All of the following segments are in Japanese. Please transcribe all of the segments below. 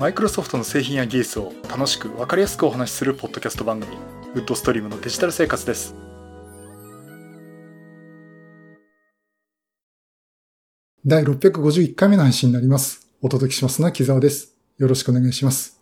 マイクロソフトの製品や技術を楽しく分かりやすくお話しするポッドキャスト番組ウッドストリームのデジタル生活です第651回目の配信になります。お届けしますのは木沢です。よろしくお願いします。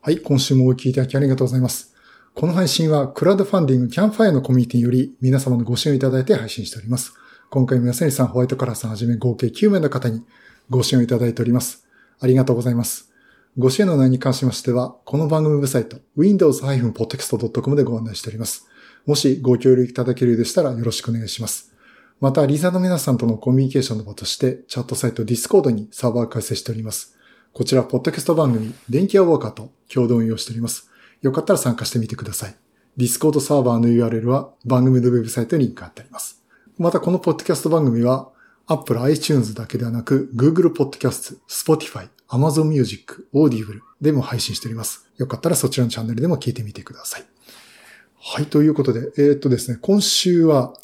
はい、今週もお聞きいただきありがとうございます。この配信はクラウドファンディングキャンファイアのコミュニティより皆様のご支援をいただいて配信しております。今回も安成さん、ホワイトカラーさんはじめ合計9名の方にご支援をいただいております。ありがとうございます。ご支援の内容に関しましては、この番組ウェブサイト、windows-podcast.com でご案内しております。もしご協力いただけるようでしたらよろしくお願いします。また、リザーの皆さんとのコミュニケーションの場として、チャットサイト Discord にサーバーを開設しております。こちら、ポッドキャスト番組、電気屋ウォーカーと共同運用しております。よかったら参加してみてください。Discord サーバーの URL は番組のウェブサイトにリンク貼ってあります。また、このポッドキャスト番組は、Apple iTunes だけではなく、Google Podcast、Spotify、Amazon Music、Audible でも配信しております。よかったらそちらのチャンネルでも聞いてみてください。はい、ということで、えーっとですね、今週は、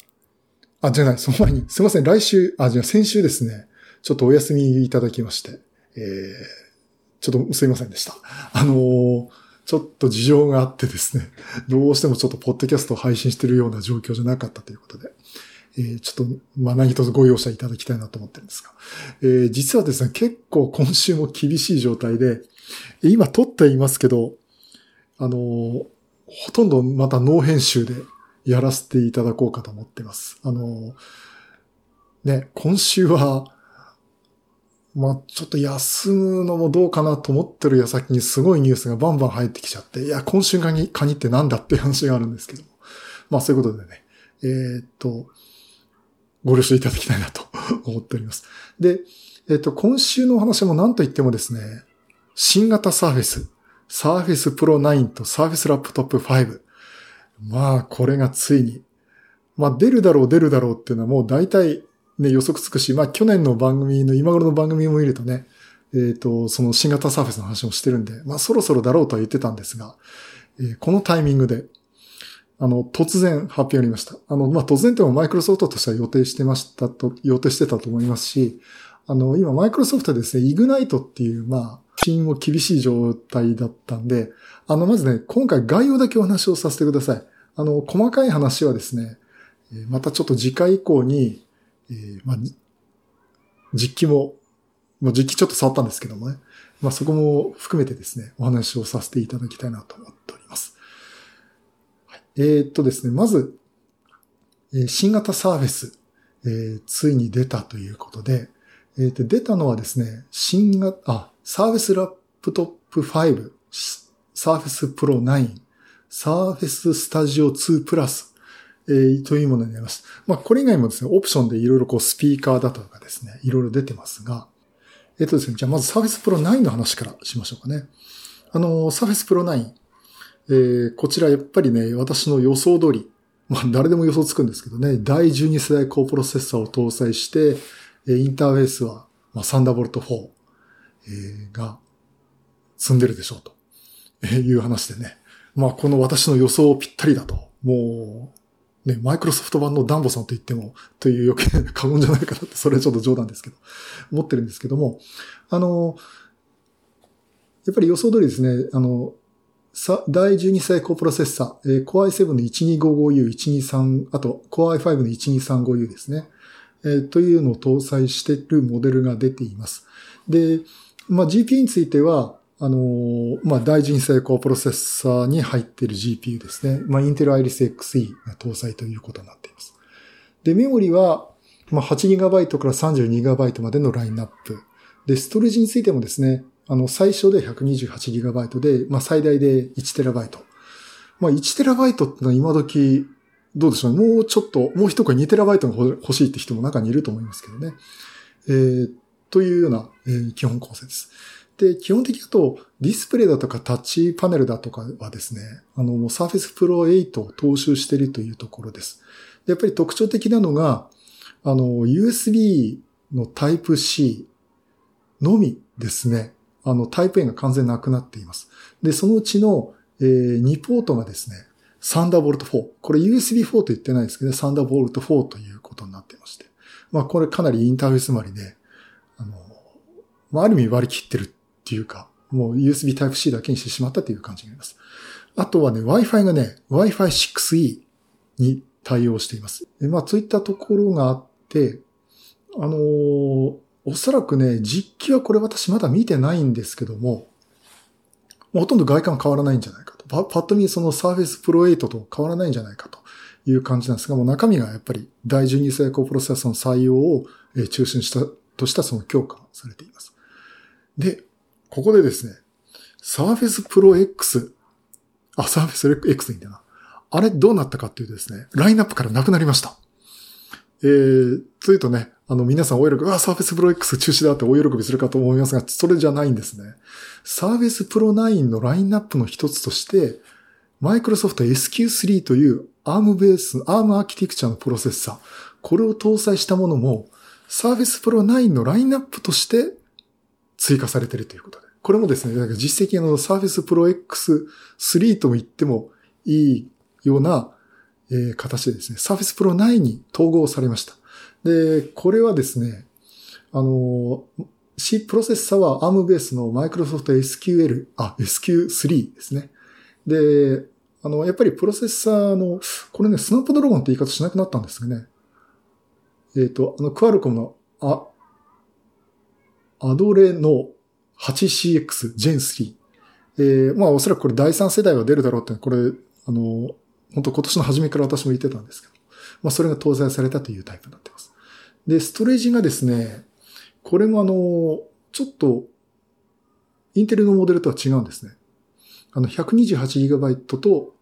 あ、じゃない、その前に、すいません、来週、あ、じゃあ先週ですね、ちょっとお休みいただきまして、えー、ちょっとすいませんでした。あのーちょっと事情があってですね、どうしてもちょっとポッドキャストを配信してるような状況じゃなかったということで、えーちょっと、まあ、何卒ご容赦いただきたいなと思ってるんですが、えー実はですね、結構今週も厳しい状態で、今撮っていますけど、あのーほとんどまたノー編集でやらせていただこうかと思ってます。あのーね、今週は、まあ、ちょっと休むのもどうかなと思ってる矢先にすごいニュースがバンバン入ってきちゃって、いや、今週カニ、カニってなんだっていう話があるんですけども。まあ、そういうことでね、えーっと、ご了承いただきたいなと 思っております。で、えっと、今週のお話も何と言ってもですね、新型 Surface、Surface Pro 9と Surface Laptop 5。まあ、これがついに、まあ、出るだろう出るだろうっていうのはもう大体ね、予測つくし、まあ去年の番組の今頃の番組も見るとね、えっ、と、その新型サーフェスの話もしてるんで、まあそろそろだろうとは言ってたんですが、えーこのタイミングで、あの、突然発表ありました。あの、まあ突然でもマイクロソフトとしては予定してましたと、予定してたと思いますし、あの、今マイクロソフトですね、イグナイトっていう、まあ、チームも厳しい状態だったんで、あの、まずね、今回概要だけお話をさせてください。あの、細かい話はですね、またちょっと次回以降に、えーまあ、実機も、もう実機ちょっと触ったんですけどもね。まあそこも含めてですね、お話をさせていただきたいなと思っております。えーっとですね、まず、え新型サーフェス、えーついに出たということで、えーと出たのはですね、新型、あ、サーフェスラップトップ5、サーフェスプロ9、サーフェススタジオ2プラス、えーというものになります。まあ、これ以外もですね、オプションでいろいろこうスピーカーだとかですね、いろいろ出てますが、えっ、とですね、じゃあまず Surface Pro 9の話からしましょうかね。あの、Surface Pro 9、えーこちらやっぱりね、私の予想通り、まあ、誰でも予想つくんですけどね、第12世代高プロセッサーを搭載して、えインターフェースは、まあ、サンダーボルト4、えーが積んでるでしょうと、えいう話でね。まあ、この私の予想ぴったりだと。もう、ね、マイクロソフト版のダンボさんと言っても、という余計な 過言じゃないかなって、それはちょっと冗談ですけど、思ってるんですけども、あの、やっぱり予想通りですね、あの、さ第12世代高プロセッサー、えー Core i7 の 1255U、123、あと Core i5 の 1235U ですね、えーというのを搭載しているモデルが出ています。で、まあ、GPU については、あのーまあ、第12世代高プロセッサーに入っている GPU ですね。まあ、Intel Iris Xe が搭載ということになっています。で、メモリは、まあ、8GB から 32GB までのラインナップ。で、ストレージについてもですね、あの、最小で 128GB で、まあ、最大で 1TB。まあ、1TB ってのは今時、どうでしょうね。もうちょっと、もう一声 2TB が欲しいって人も中にいると思いますけどね。えーというような、えー基本構成です。で、基本的だと、ディスプレイだとかタッチパネルだとかはですね、あの、Surface Pro 8を踏襲しているというところです。やっぱり特徴的なのが、あの、USB の Type-C のみですね。あの、タイプ A が完全なくなっています。で、そのうちの、えー2ポートがですね、サンダーボルト4。これ USB4 と言ってないですけど、ね、サンダーボルト4ということになってまして。まあ、これかなりインターフェース周りで、あの、まあ、ある意味割り切ってるっていうか、もう USB Type-C だけにしてしまったという感じになります。あとはね、Wi-Fi がね、Wi-Fi 6E に対応しています。まあ、そういったところがあって、あのー、おそらくね、実機はこれ私まだ見てないんですけども、ほとんど外観変わらないんじゃないかと。パッと見その Surface Pro 8と変わらないんじゃないかという感じなんですが、もう中身がやっぱり第12世高プロセッサーの採用を中心したとしたその強化されています。で、ここでですね、Surface Pro X、あ、Surface X でいいんだな。あれどうなったかっていうとですね、ラインナップからなくなりました。えー、といとね、あの、皆さんお喜び、あ、サーフェスプロ X 中止だってお喜びするかと思いますが、それじゃないんですね。サーフェスプロ9のラインナップの一つとして、マイクロソフト SQ3 という ARM ベース、ARM アーキテクチャのプロセッサー、これを搭載したものも、サーフェスプロ9のラインナップとして追加されているということで。これもですね、実績のサーフェスプロ X3 とも言ってもいいようなえー、形でですね、Surface Pro 9に統合されました。で、これはですね、あの、C プロセッサは ARM ベースの Microsoft SQL、あ、SQ3 ですね。で、あの、やっぱりプロセッサーの、これね、スナップドラゴンって言い方しなくなったんですがね。えっ、ー、と、あの、クアルコムの、あ、アドレの 8CX Gen 3。えー、まあおそらくこれ第3世代は出るだろうって、これ、あの、本当今年の初めから私も言ってたんですけど、まあそれが搭載されたというタイプになっています。で、ストレージがですね、これもあの、ちょっと、インテルのモデルとは違うんですね。あの、128GB と、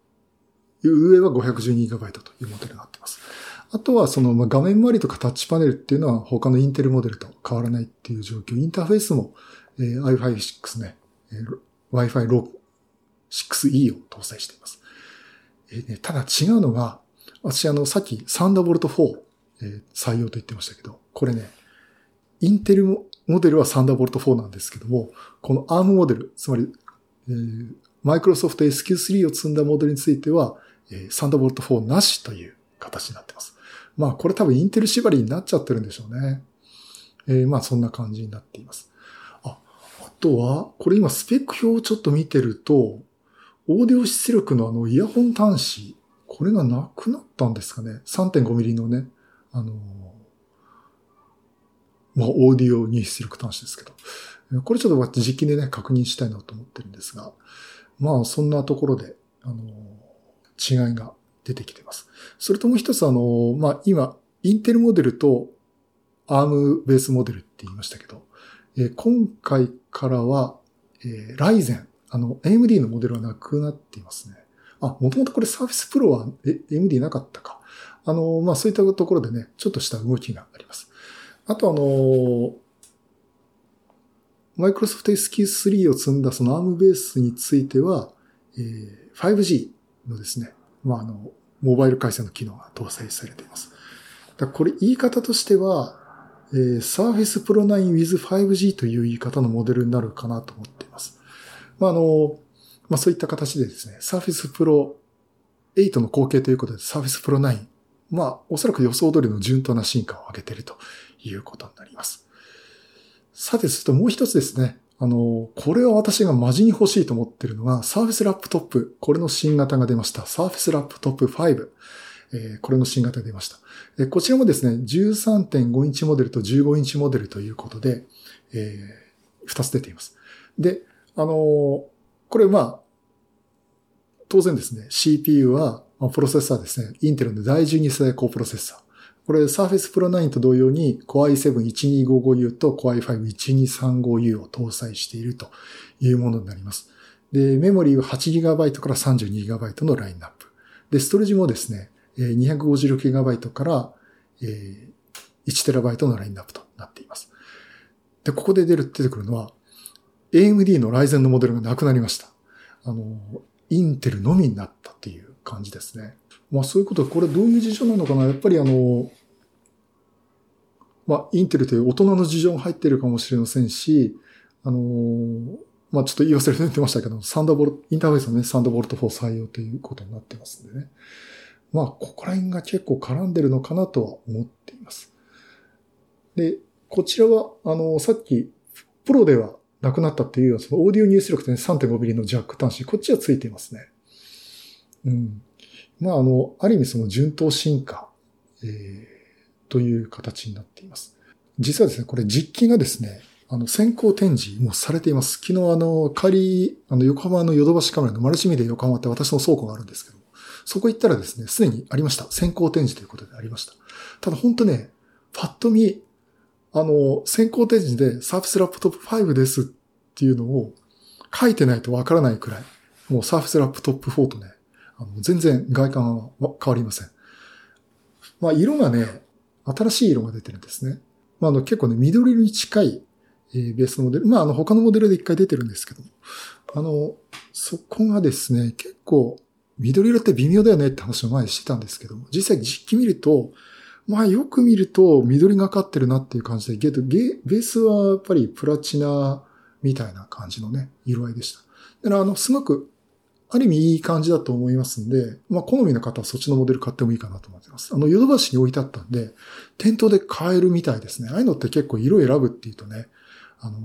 上は 512GB というモデルになっています。あとはその、ま画面周りとかタッチパネルっていうのは他のインテルモデルと変わらないっていう状況。インターフェースも、えー、Wi-Fi6 ね、えー、Wi-Fi 6E を搭載しています。えーね、ただ違うのが、私あの、さっきサンダーボルト4、えー、採用と言ってましたけど、これね、インテルモデルはサンダーボルト4なんですけども、この ARM モデル、つまり、えー、マイクロソフト SQ3 を積んだモデルについては、えー、サンダーボルト4なしという形になってます。まあこれ多分インテル縛りになっちゃってるんでしょうね。えー、まあそんな感じになっています。あ、あとは、これ今スペック表をちょっと見てると、オーディオ出力のあのイヤホン端子、これがなくなったんですかね？3.5ミリのね、あの、まあ、オーディオに出力端子ですけど。これちょっと実機でね、確認したいなと思ってるんですが、まあ、そんなところで、あの、違いが出てきてます。それともう一つあの、まあ、今、インテルモデルと ARM ベースモデルって言いましたけど、えー、今回からは、えー、ライゼンあの、AMD のモデルはなくなっていますね。あ、もともとこれ Surface Pro は MD なかったか。あの、まあ、そういったところでね、ちょっとした動きがあります。あとあの、Microsoft SQ3 を積んだその ARM ベースについては、えー、5G のですね、まあ、あの、モバイル回線の機能が搭載されています。だこれ言い方としては、えー、Surface Pro 9 with 5G という言い方のモデルになるかなと思っています。まあ、あの、まあ、そういった形でですね、Surface Pro 8の後継ということで Surface Pro 9、まあ、おそらく予想通りの順当な進化を上げているということになります。さて、するともう一つですね。あの、これは私がマジに欲しいと思っているのが、Surface Laptop。これの新型が出ました。Surface Laptop 5。え、これの新型が出ました。え、こちらもですね、13.5インチモデルと15インチモデルということで、えー、2つ出ています。で、あの、これまあ、当然ですね、CPU は、プロセッサーですね、インテルの第12世代高プロセッサー。これ Surface Pro 9と同様に Core i7-1255U と Core i5-1235U を搭載しているというものになります。で、メモリーは 8GB から 32GB のラインナップ。で、ストレージもですね、256GB から 1TB のラインナップとなっています。で、ここで出る、出てくるのは AMD のライゼンのモデルがなくなりました。あの、インテルのみになったっていう感じですね。まあそういうこと、これどういう事情なのかなやっぱりあの、まあインテルという大人の事情が入っているかもしれませんし、あの、まあちょっと言い忘れてましたけど、サンダーボルト、インターフェースのね、サンダーボルト4採用ということになってますんでね。まあ、ここら辺が結構絡んでるのかなとは思っています。で、こちらは、あの、さっき、プロではなくなったっていう、そのオーディオ入出力ってね、3.5mm のジャック端子、こっちはついていますね。うん。まあ、あの、ある意味その順当進化、えー、という形になっています。実はですね、これ実機がですね、あの、先行展示もされています。昨日あの、仮、あの、横浜のヨドバシカメラのマルチミデ横浜って私の倉庫があるんですけど、そこ行ったらですね、すでにありました。先行展示ということでありました。ただ本当ね、パッと見、あの、先行展示で Surface Laptop 5ですっていうのを書いてないとわからないくらい、もう Surface Laptop 4とね、あの全然外観は変わりません。まあ、色がね、新しい色が出てるんですね。まあ、あの、結構ね、緑色に近い、えー、ベースのモデル。まあ、あの、他のモデルで一回出てるんですけど。あの、そこがですね、結構、緑色って微妙だよねって話を前にしてたんですけども、実際実機見ると、まあよく見ると緑がかってるなっていう感じで、ゲートゲベースはやっぱりプラチナみたいな感じのね、色合いでした。だからあの、すごく、ある意味いい感じだと思いますんで、まあ好みの方はそっちのモデル買ってもいいかなと思ってます。あの、ヨドバシに置いてあったんで、店頭で買えるみたいですね。ああいうのって結構色選ぶっていうとね、あの、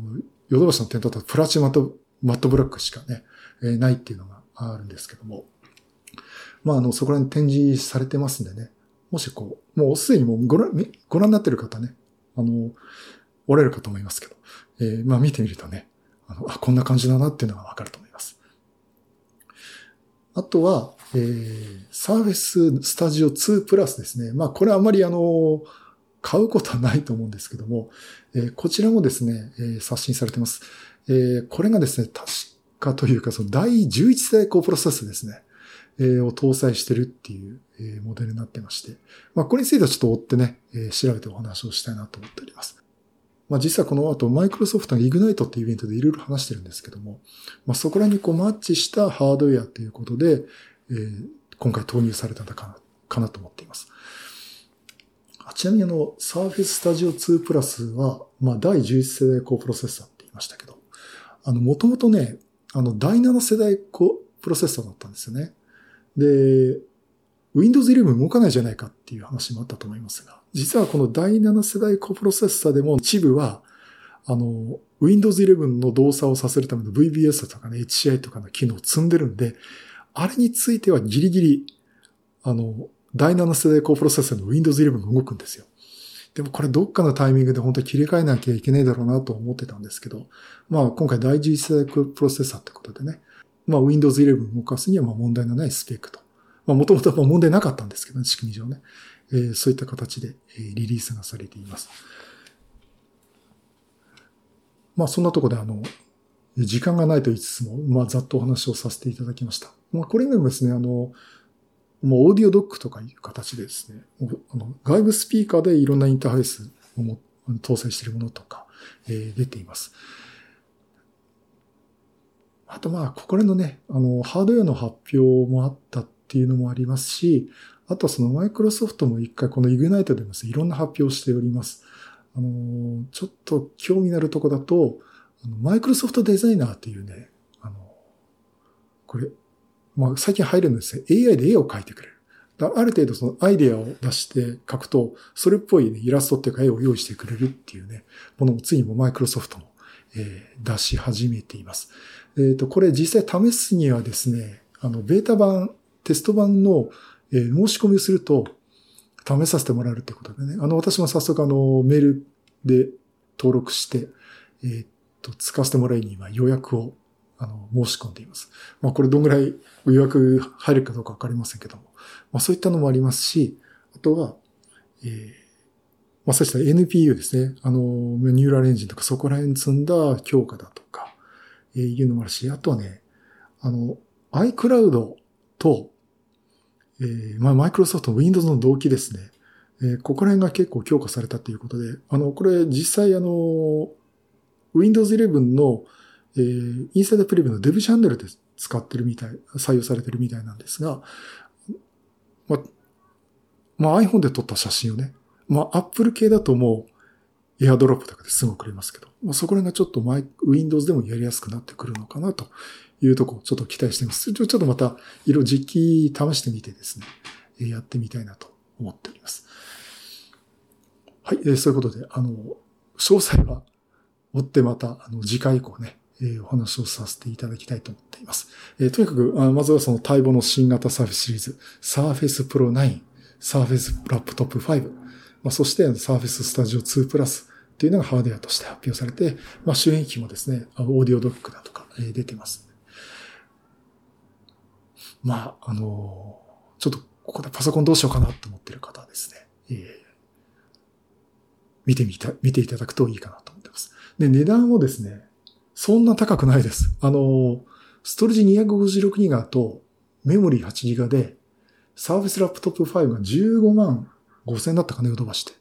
ヨドバシの店頭だとプラチナとマットブラックしかね、えー、ないっていうのがあるんですけども。まあ、あの、そこら辺展示されてますんでね。もしこう、もうすでにもうご覧、ご覧になってる方ね、あの、おられるかと思いますけど、えー、まあ見てみるとね、あの、あ、こんな感じだなっていうのがわかると思います。あとは、えー、サーフェススタジオ2プラスですね。まあこれあんまりあの、買うことはないと思うんですけども、えー、こちらもですね、えー、刷新されてます。えー、これがですね、確かというか、その第11世代高プロセスですね。えを搭載してるっていう、モデルになってまして、まあ、これについてはちょっと追ってね、調べてお話をしたいなと思っております。まあ、実はこの後、マイクロソフトの Ignite っていうイベントでいろいろ話してるんですけども、まあ、そこらにこうマッチしたハードウェアということで、えー、今回投入されたかな、かなと思っています。ちなみにあの、Surface Studio 2 Plus は、まあ、第11世代高プロセッサーって言いましたけど、あの、もともとね、あの、第7世代高プロセッサーだったんですよね。で、Windows 11動かないじゃないかっていう話もあったと思いますが、実はこの第7世代コプロセッサーでも一部は、あの、Windows 11の動作をさせるための VBS とかね、HCI とかの機能を積んでるんで、あれについてはギリギリ、あの、第7世代コプロセッサーの Windows 11が動くんですよ。でもこれどっかのタイミングで本当に切り替えなきゃいけないだろうなと思ってたんですけど、まあ今回第11世代プロセッサーってことでね、まあ Windows 11動かすにはまあ問題のないスペックと。まあもともと問題なかったんですけどね、仕組み上ね。えー、そういった形で、えー、リリースがされています。まあそんなところであの、時間がないと言いつつも、まあざっとお話をさせていただきました。まあこれにもですね、あの、もうオーディオドックとかいう形でですね、あの外部スピーカーでいろんなインターフェースを搭載しているものとか、えー、出ています。あとまあ、ここら辺のね、あの、ハードウェアの発表もあったっていうのもありますし、あとそのマイクロソフトも一回この Ignite でもいろんな発表をしております。あの、ちょっと興味のあるとこだと、マイクロソフトデザイナーっていうね、あの、これ、まあ最近入るんですよ。AI で絵を描いてくれる。ある程度そのアイデアを出して書くと、それっぽい、ね、イラストっていうか絵を用意してくれるっていうね、ものをついにもマイクロソフトも、えー、出し始めています。えっ、ー、と、これ実際試すにはですね、あの、ベータ版、テスト版の、えー、申し込みをすると、試させてもらえるってことでね。あの、私も早速あの、メールで登録して、えー、っと、使わせてもらいに今予約を、あの、申し込んでいます。まあ、これどんぐらい予約入るかどうかわかりませんけども。まあ、そういったのもありますし、あとは、えー、まあ、そうした NPU ですね。あの、ニューラルエンジンとかそこら辺積んだ強化だとか、いうのもあるし、あとはね、あの、iCloud と、えー、まあ、マイクロソフトの Windows の同期ですね。えー、ここら辺が結構強化されたということで、あの、これ実際あの、Windows 11の、えー、インサイドプレビューの Dev チャンネルで使ってるみたい、採用されてるみたいなんですが、まあ、まあ iPhone で撮った写真をね、まあ Apple 系だともうエアドロップとかですぐ送れますけど、まあ、そこら辺がちょっとマイ Windows でもやりやすくなってくるのかなというところちょっと期待しています。ちょっとまた色実機試してみてですね、やってみたいなと思っております。はい、えー、そういうことで、あの、詳細は、追ってまた、あの、次回以降ね、えー、お話をさせていただきたいと思っています。えー、とにかく、あまずはその待望の新型サーフェスシリーズ、Surface Pro 9、Surface Laptop 5、まあ、そして Surface Studio 2 Plus っていうのがハードウェアとして発表されて、まあ、周辺機もですね、オーディオドックだとか、え、出てます。まあ、あの、ちょっとここでパソコンどうしようかなと思ってる方はですね、えー、見てみた、見ていただくといいかなと思ってます。で、値段もですね、そんな高くないです。あの、ストレージ256ギガとメモリー8ギガで、サービスラップトップ5が15万5千だったかね、飛ばして。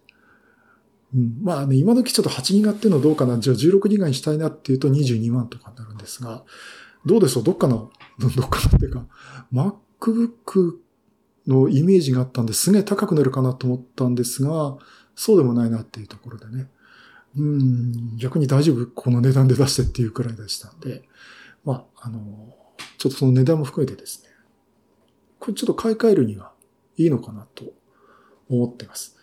うん、まあね、今時ちょっと8ギガっていうのどうかな、じゃあ16ギガにしたいなっていうと22万とかになるんですが、どうでしょう？どっかの、どっかのっていうか、MacBook のイメージがあったんですげえ高くなるかなと思ったんですが、そうでもないなっていうところでね。うん、逆に大丈夫？この値段で出してっていうくらいでしたんで、まあ、あの、ちょっとその値段も含めてですね、これちょっと買い替えるにはいいのかなと思ってます。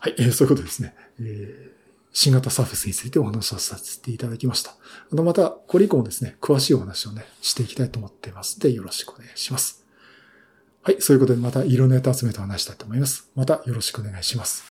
はい、えー、そういうことですね。えー、新型サーフェスについてお話をさせていただきました。あの、また、これ以降もですね、詳しいお話をね、していきたいと思っていますので、よろしくお願いします。はい、そういうことでまた色ネタ集めて話したいと思います。またよろしくお願いします。